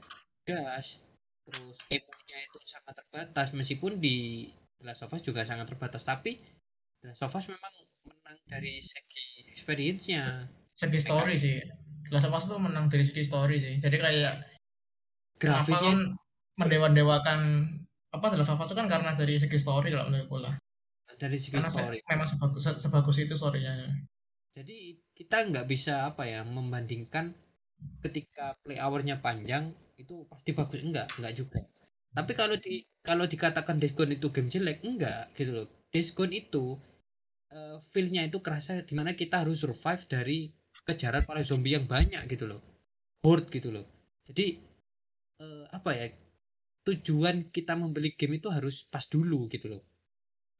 gas terus emonya itu sangat terbatas meskipun di The Last of Us juga sangat terbatas tapi The Last of Us memang menang dari segi experience-nya segi story sih The Last of Us tuh menang dari segi story sih. Jadi kayak kenapa grafisnya kan mendewa-dewakan apa The Last of Us itu kan karena dari segi story kalau menurutku lah. dari segi Karena se- story memang sebagus sebagus itu storynya. jadi kita nggak bisa apa ya membandingkan ketika play hour-nya panjang itu pasti bagus. Enggak enggak juga. Tapi kalau di kalau dikatakan Gone itu game jelek enggak gitu loh. Gone itu eh, feel-nya itu kerasa di mana kita harus survive dari kejaran para zombie yang banyak gitu loh. Horde gitu loh. Jadi eh, apa ya tujuan kita membeli game itu harus pas dulu gitu loh.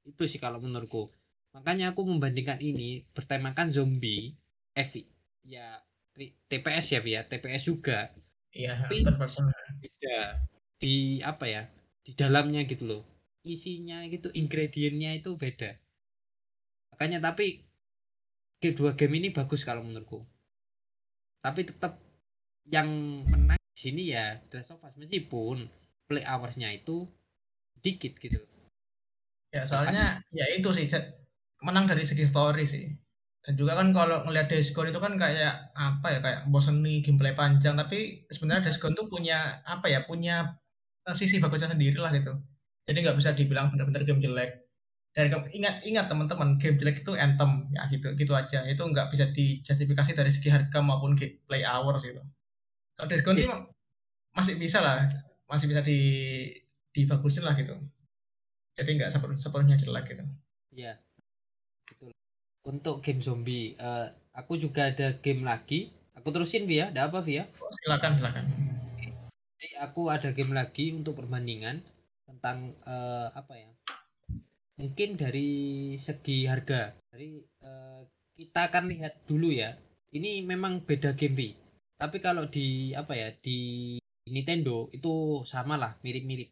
Itu sih kalau menurutku. Makanya aku membandingkan ini bertemakan zombie Evi ya TPS ya via? TPS juga. Iya, person. beda di apa ya di dalamnya gitu loh. Isinya gitu ingredientnya itu beda. Makanya tapi kedua game ini bagus kalau menurutku. Tapi tetap yang menang di sini ya The of Us. Meskipun play hours-nya itu sedikit gitu. Ya soalnya ya itu sih menang dari segi story sih. Dan juga kan kalau ngelihat Days Gone itu kan kayak apa ya kayak bosen nih gameplay panjang tapi sebenarnya Days Gone tuh punya apa ya punya eh, sisi bagusnya sendiri lah gitu. Jadi nggak bisa dibilang benar-benar game jelek. Dan ingat ingat teman-teman game jelek itu Anthem ya gitu gitu aja. Itu nggak bisa dijustifikasi dari segi harga maupun gameplay hours gitu. Kalau Days Gone Yes. sih masih bisa lah masih bisa di dibagusin lah gitu. Jadi nggak sepenuh- sepenuhnya jelek gitu. Ya, betul. Untuk game zombie, eh, aku juga ada game lagi. Aku terusin Via, ada apa Via? Oh, silakan silakan. Jadi aku ada game lagi untuk perbandingan tentang eh, apa ya? Mungkin dari segi harga. Dari eh, kita akan lihat dulu ya. Ini memang beda game Vi. Tapi kalau di apa ya di Nintendo itu sama lah, mirip-mirip.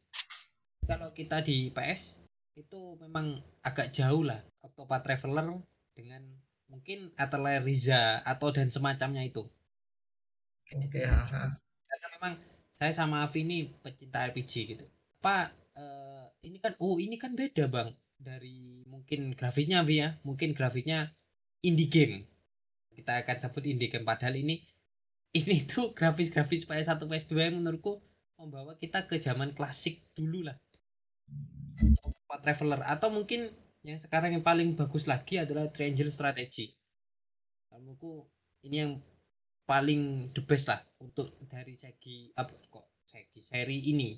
Kalau kita di PS itu memang agak jauh lah. Octopath Traveler dengan mungkin Atelier Riza atau dan semacamnya itu. Oke, ha. Karena memang saya sama Avi ini pecinta RPG gitu. Apa eh, ini kan oh ini kan beda bang dari mungkin grafisnya Avi ya mungkin grafisnya indie game kita akan sebut indie game padahal ini ini tuh grafis-grafis PS1 PS2 yang menurutku membawa kita ke zaman klasik dulu lah Traveler atau mungkin yang sekarang yang paling bagus lagi adalah Triangle Strategy. Menurutku ini yang paling the best lah untuk dari segi apa kok segi seri ini.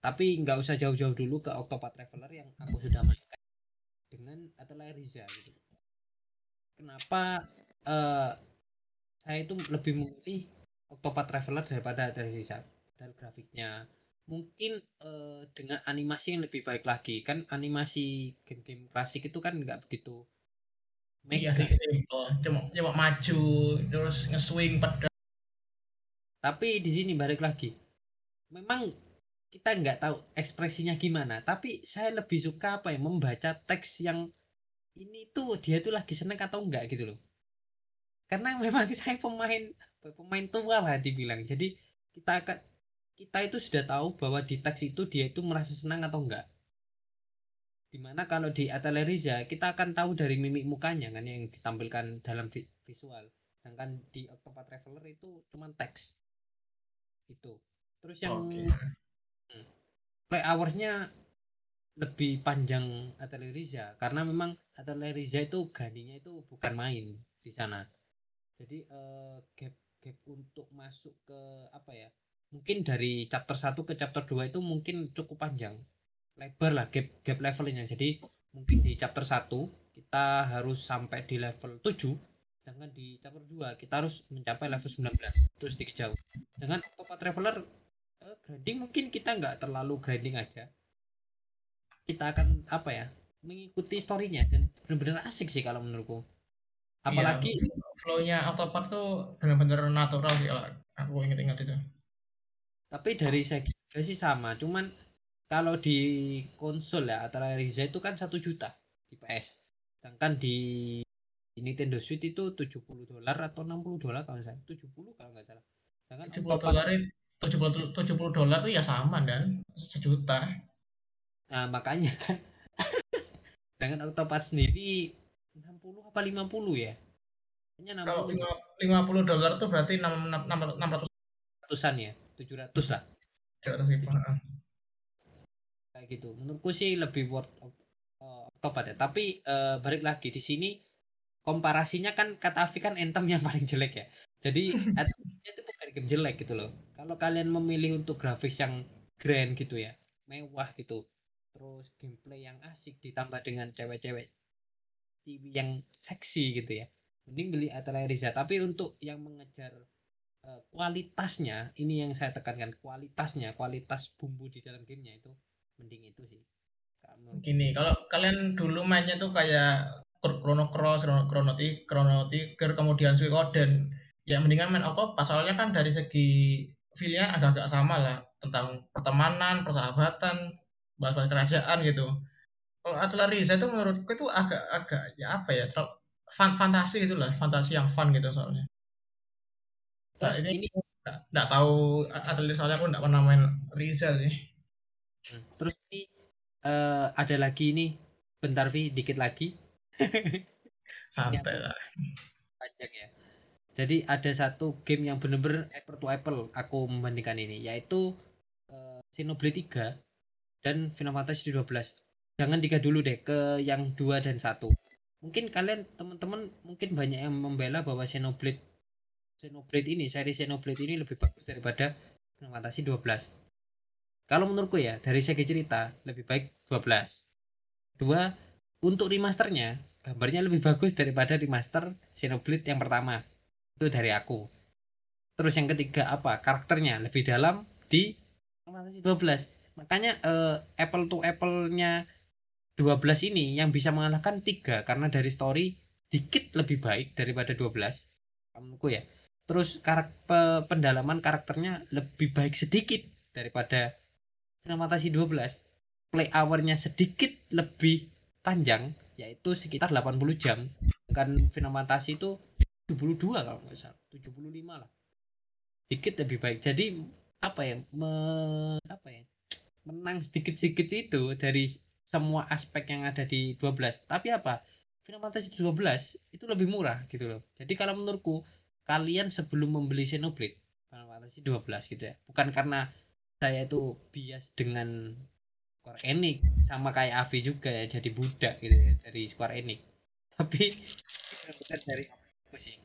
Tapi nggak usah jauh-jauh dulu ke Octopath Traveler yang aku sudah mainkan dengan Atelier Riza gitu. Kenapa eh, saya itu lebih memilih Octopath Traveler daripada Atelier Riza? Dan grafiknya mungkin eh, dengan animasi yang lebih baik lagi. Kan animasi game-game klasik itu kan nggak begitu Iya mega sih. Simple. Cuma cuma maju terus nge-swing pedal. tapi di sini balik lagi. Memang kita nggak tahu ekspresinya gimana tapi saya lebih suka apa ya membaca teks yang ini tuh dia tuh lagi seneng atau enggak gitu loh. Karena memang saya pemain pemain tua lah dibilang. Jadi kita akan kita itu sudah tahu bahwa di teks itu dia itu merasa senang atau enggak. Di mana kalau di Atelier Riza kita akan tahu dari mimik mukanya kan yang ditampilkan dalam vi- visual. Sedangkan di Octopath Traveler itu cuma teks. Itu terus yang Oke. play hours-nya lebih panjang Atelier Riza karena memang Atelier Riza itu gandinya itu bukan main di sana. Jadi eh, gap gap untuk masuk ke apa ya mungkin dari chapter 1 ke chapter 2 itu mungkin cukup panjang. Lebar lah gap gap levelnya. Jadi mungkin di chapter 1 kita harus sampai di level 7 sedangkan di chapter 2 kita harus mencapai level 19 itu sedikit jauh. Dengan Octopath Traveler eh, grinding mungkin kita nggak terlalu grinding aja. Kita akan apa ya mengikuti storynya dan benar-benar asik sih kalau menurutku. Apalagi Iya, flow-nya Octopath tuh benar-benar natural sih kalau aku inget-inget itu. Tapi dari segi harga sih sama cuman kalau di konsol ya antara Riza itu kan satu juta di PS sedangkan di Nintendo Switch itu 70 dolar atau 60 dolar kalau salah. 70 kalau nggak salah. Sedangkan 70 Octopath- dolar itu 70 70 dolar tuh ya sama dan. Sejuta. Nah, makanya kan. Dengan Octopath sendiri 60 apa 50 ya? Kalau 60 lima- 50 dolar tuh berarti 6, 600 ratusan ya 700 lah. 700 ribu. Heeh. kayak gitu. Menurutku sih lebih worth uh, tobat ya tapi eh, balik lagi di sini komparasinya kan kata Afi kan Anthem yang paling jelek ya. Jadi Anthem itu bukan game jelek gitu loh. Kalau kalian memilih untuk grafis yang grand gitu ya mewah gitu terus gameplay yang asik ditambah dengan cewek-cewek TV yang seksi gitu ya mending beli Atelier Riza tapi untuk yang mengejar kualitasnya ini yang saya tekankan kualitasnya kualitas bumbu di dalam gamenya itu mending itu sih Gini, kalau kalian dulu mainnya tuh kayak Chro- Chrono Cross, Chrono, Ti- Chrono Trigger, kemudian Suikoden, ya mendingan main Octopath. Soalnya kan dari segi feel-nya agak-agak sama lah. Tentang pertemanan, persahabatan, bahas-bahas kerajaan gitu. Kalau Atelier Riza itu menurutku itu agak-agak, ya apa ya, terlalu fan, fantasi gitu lah. Fantasi yang fun gitu soalnya. Nah, terus ini ini nggak nggak tahu Atelier soalnya aku nggak pernah main Riza sih. Hmm, terus ini eh, ada lagi nih bentar Vi dikit lagi. Santai lah. panjang ya. Jadi ada satu game yang bener-bener apple to apple aku membandingkan ini yaitu eh, Xenoblade 3 dan Final Fantasy 12 jangan tiga dulu deh ke yang dua dan satu. Mungkin kalian teman-teman mungkin banyak yang membela bahwa Xenoblade Xenoblade ini seri Xenoblade ini lebih bagus daripada Final Fantasy 12 kalau menurutku ya dari segi cerita lebih baik 12 dua untuk remasternya gambarnya lebih bagus daripada remaster Xenoblade yang pertama. Itu dari aku. Terus yang ketiga apa? Karakternya lebih dalam di Final Fantasy 12 makanya eh, apple to apple-nya 12 ini yang bisa mengalahkan tiga karena dari story sedikit lebih baik daripada 12 menurutku ya terus karakter pendalaman karakternya lebih baik sedikit daripada Final Fantasy 12 play hour-nya sedikit lebih panjang yaitu sekitar 80 jam. Kan Final Fantasy itu 72 kalau nggak salah 75 lah. Sedikit lebih baik. Jadi apa ya me- apa ya menang sedikit-sedikit itu dari semua aspek yang ada di 12 tapi apa? Final Fantasy 12 itu lebih murah gitu loh. Jadi kalau menurutku kalian sebelum membeli Xenoblade Final Fantasy 12 gitu ya bukan karena saya itu bias dengan Square Enix sama kayak Avi juga ya jadi budak gitu ya dari Square Enix tapi benar dari aku sih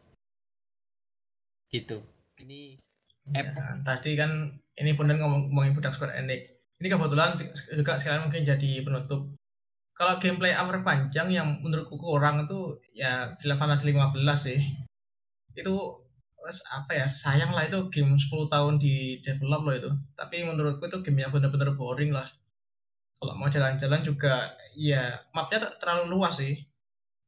gitu ini Ya, Apple. tadi kan ini bener ngomong ngomongin budak Square Enix. Ini kebetulan se- juga sekarang mungkin jadi penutup. Kalau gameplay hour panjang yang menurutku kurang itu ya Final Fantasy 15 sih. Itu apa ya sayang lah itu game 10 tahun di develop loh itu. Tapi menurutku itu game yang bener-bener boring lah. Kalau mau jalan-jalan juga ya mapnya ter- terlalu luas sih.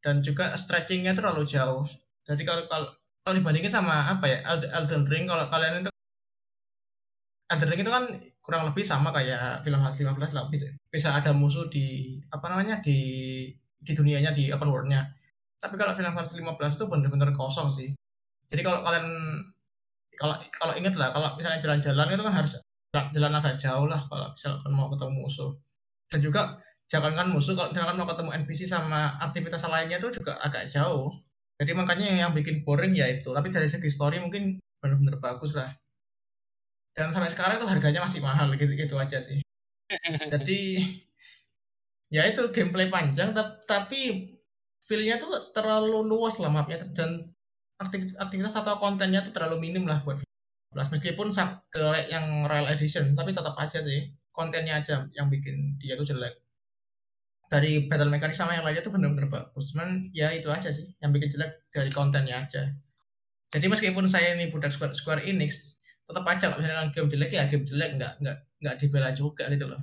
Dan juga stretchingnya terlalu jauh. Jadi kalau kalau kalau dibandingin sama apa ya Elden Ring kalau kalian itu Elden Ring itu kan kurang lebih sama kayak Final Fantasy 15 lah bisa, bisa ada musuh di apa namanya di di dunianya di open world-nya. Tapi kalau Final Fantasy 15 itu benar-benar kosong sih. Jadi kalau kalian kalau kalau inget lah kalau misalnya jalan-jalan itu kan harus jalan, agak jauh lah kalau misalkan mau ketemu musuh. Dan juga jangankan musuh kalau misalkan mau ketemu NPC sama aktivitas lainnya itu juga agak jauh. Jadi makanya yang bikin boring ya itu. Tapi dari segi story mungkin benar-benar bagus lah dan sampai sekarang itu harganya masih mahal gitu gitu aja sih jadi ya itu gameplay panjang tap- tapi feel-nya tuh terlalu luas lah mapnya dan aktivitas, atau kontennya tuh terlalu minim lah buat 15 meskipun sa- ke yang Royal Edition tapi tetap aja sih kontennya aja yang bikin dia tuh jelek. Dari battle mechanic sama yang lainnya tuh bener-bener bagus cuman ya itu aja sih yang bikin jelek dari kontennya aja. Jadi meskipun saya ini budak Square, Square Enix tetap aja kalau misalnya game jelek ya game jelek nggak nggak nggak dibela juga gitu loh.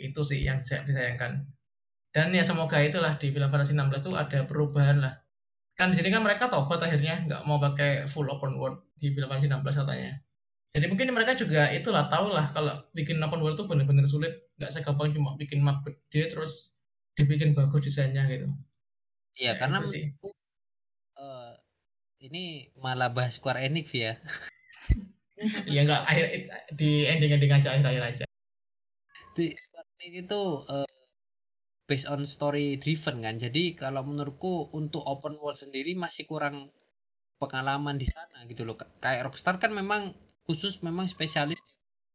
Itu sih yang saya disayangkan. Dan ya semoga itulah di Final Fantasy 16 tuh ada perubahan lah kan di sini kan mereka tobat akhirnya nggak mau pakai full open world di Final Fantasy 16 katanya jadi mungkin mereka juga itulah tahu lah kalau bikin open world tuh bener-bener sulit nggak segampang cuma bikin map gede terus dibikin bagus desainnya gitu Iya, Ya, karena itu sih. eh, ini malah bahas Square Enix ya. ya nggak akhir di ending-ending aja akhir-akhir aja Di Square Enix itu eh, based on story driven kan. Jadi kalau menurutku untuk open world sendiri masih kurang pengalaman di sana gitu loh kayak Rockstar kan memang khusus memang spesialis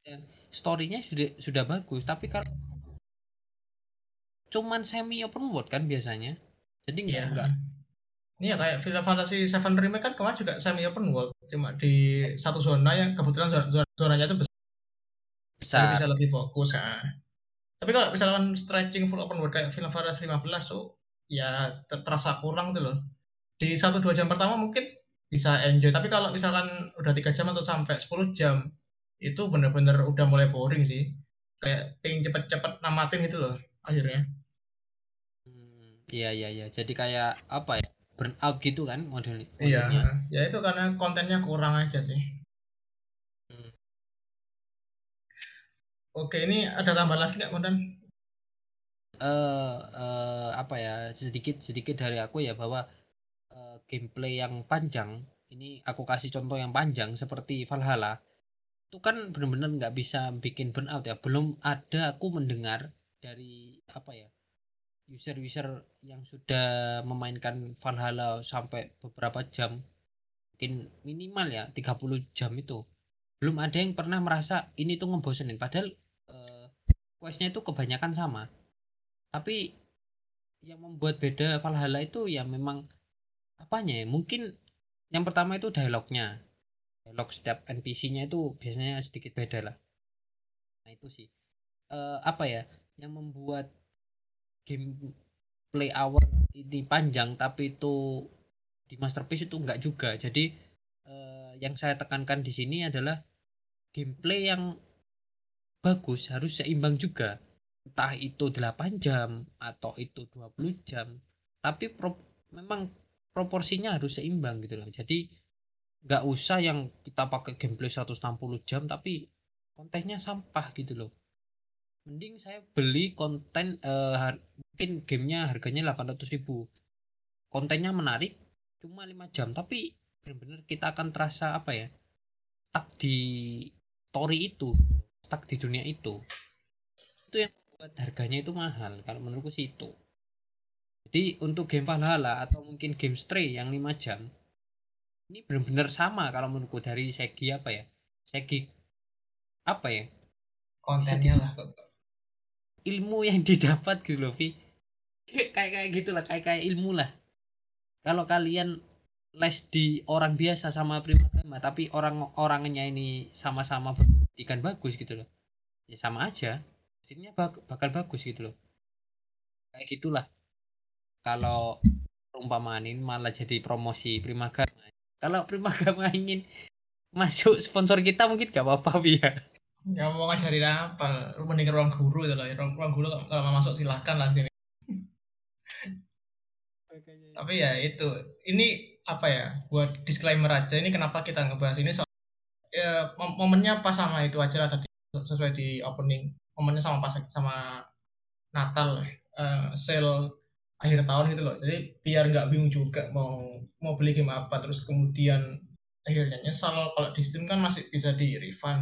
dan storynya sudah sudah bagus tapi kalau cuman semi open world kan biasanya jadi nggak Iya. nggak Iya kayak Final Fantasy 7 Remake kan kemarin juga semi open world, cuma di satu zona yang kebetulan zona, zona zonanya itu besar, jadi besar bisa lebih fokus. Nah. Tapi kalau misalkan stretching full open world kayak Final Fantasy 15 tuh ya ter- terasa kurang tuh loh. Di 1 2 jam pertama mungkin bisa enjoy, tapi kalau misalkan udah 3 jam atau sampai 10 jam itu bener-bener udah mulai boring sih. Kayak pengen cepet-cepet namatin gitu loh akhirnya. Hmm, iya iya iya jadi kayak apa ya burnout gitu kan Iya, modelnya ya itu karena kontennya kurang aja sih. Oke, ini ada tambahan lagi nggak, Konten? eh eh, apa ya sedikit sedikit dari aku ya bahwa eh, gameplay yang panjang ini aku kasih contoh yang panjang seperti Valhalla itu kan benar-benar nggak bisa bikin burnout ya. Belum ada aku mendengar dari apa ya user-user yang sudah memainkan Valhalla sampai beberapa jam mungkin minimal ya 30 jam itu. Belum ada yang pernah merasa ini tuh ngebosenin. Padahal questnya itu kebanyakan sama. Tapi yang membuat beda Valhalla itu ya memang apanya ya? Mungkin yang pertama itu dialognya. Dialog setiap NPC-nya itu biasanya sedikit beda lah. Nah itu sih. Eh, apa ya? Yang membuat gameplay awal ini panjang tapi itu di masterpiece itu enggak juga. Jadi eh, yang saya tekankan di sini adalah gameplay yang bagus harus seimbang juga. Entah itu 8 jam atau itu 20 jam. Tapi pro- memang proporsinya harus seimbang gitu loh. Jadi nggak usah yang kita pakai gameplay 160 jam tapi kontennya sampah gitu loh. Mending saya beli konten eh, har- mungkin gamenya harganya 800 ribu. Kontennya menarik cuma 5 jam. Tapi benar-benar kita akan terasa apa ya stuck di story itu stuck di dunia itu. Itu yang membuat harganya itu mahal kalau menurutku sih itu. Jadi untuk game Valhalla atau mungkin game Stray yang 5 jam ini benar-benar sama kalau menurutku dari segi apa ya? Segi apa ya? Kontennya lah. ilmu yang didapat gitu loh Vi. Kayak kayak gitulah kayak kayak ilmu lah. Kalau kalian les di orang biasa sama primagama tapi orang orangnya ini sama-sama berpendidikan bagus gitu loh ya sama aja hasilnya bak- bakal bagus gitu loh kayak gitulah kalau perumpamaan ini malah jadi promosi primagama kalau primagama ingin masuk sponsor kita mungkin gak apa-apa ya Ya mau ngajarin apa? Lu mending ke ruang guru itu loh. Ruang, ruang guru kalau kalau mau masuk silahkan lah sini. Tapi ya itu, ini apa ya? Buat disclaimer aja. Ini kenapa kita ngebahas ini soal ya, mom- momennya pas sama itu aja lah tadi sesuai di opening. Momennya sama pas sama Natal, eh, sale akhir tahun gitu loh. Jadi biar nggak bingung juga mau mau beli game apa. Terus kemudian akhirnya nyesal kalau di Steam kan masih bisa di refund.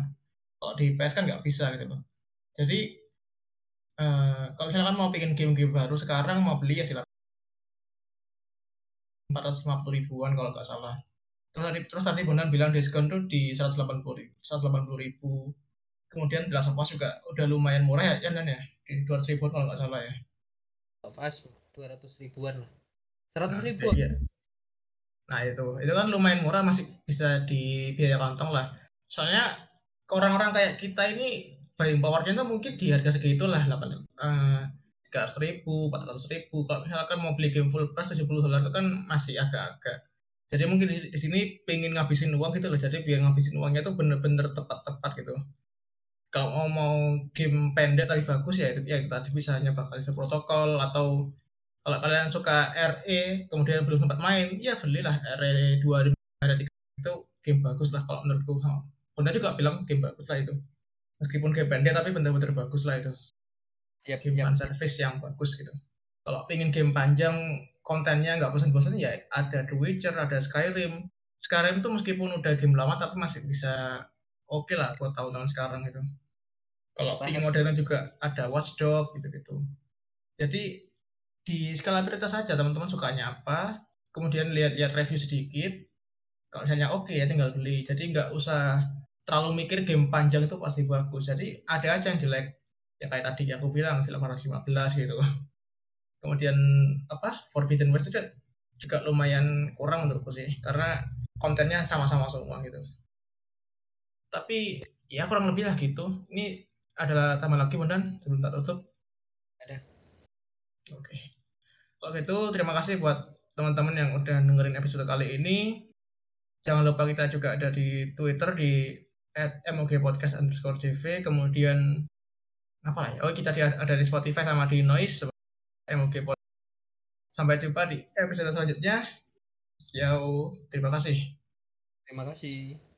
Kalau di PS kan nggak bisa gitu loh. Jadi eh, kalau misalkan mau bikin game-game baru sekarang mau beli ya silakan 450 ribuan kalau nggak salah. Terus tadi, terus tadi Bonan bilang diskon tuh di 180 ribu, 180 ribu. Kemudian di Last of Us juga udah lumayan murah ya, Jan, ya? Di 200 ribuan kalau nggak salah ya. of Us 200 ribuan lah 100 Nah, ribu iya. Nah itu, itu kan lumayan murah masih bisa di biaya kantong lah. Soalnya orang-orang kayak kita ini buying powernya tuh mungkin di harga segitu lah, tiga ratus ribu, empat ratus ribu. Kalau misalkan mau beli game full price 70 dolar itu kan masih agak-agak. Jadi mungkin di, sini pengen ngabisin uang gitu loh. Jadi biar ngabisin uangnya tuh bener-bener tepat-tepat gitu. Kalau mau mau game pendek tapi bagus ya itu ya itu tadi bisa nyoba kali protokol atau kalau kalian suka RE kemudian belum sempat main ya belilah RE 2 ada 3 itu game bagus lah kalau menurutku. Bunda juga bilang game bagus lah itu. Meskipun game pendek tapi bener-bener bagus lah itu. Yap, game fan service yang bagus gitu. Kalau pengen game panjang kontennya nggak bosan-bosan ya ada The Witcher ada Skyrim. Skyrim tuh meskipun udah game lama tapi masih bisa oke lah buat tahun-tahun sekarang itu kalau pengen modern juga ada Watch Dogs gitu-gitu. Jadi di skala prioritas saja teman-teman sukanya apa kemudian lihat-lihat review sedikit. Kalau misalnya oke okay, ya tinggal beli. Jadi nggak usah terlalu mikir game panjang itu pasti bagus. Jadi ada aja yang jelek. Ya kayak tadi aku bilang film 15 gitu kemudian apa Forbidden West itu juga lumayan kurang menurutku sih karena kontennya sama-sama semua gitu. Tapi ya kurang lebih lah gitu. Ini adalah tambah lagi Bondan sebelum tak tutup? Ada. Oke. Okay. kalau gitu terima kasih buat teman-teman yang udah dengerin episode kali ini. Jangan lupa kita juga ada di Twitter di at MOG Podcast underscore TV kemudian apa lah ya? Oh kita ada di Spotify sama di Noise MOG Podcast sampai jumpa di episode selanjutnya. Yo, terima kasih. Terima kasih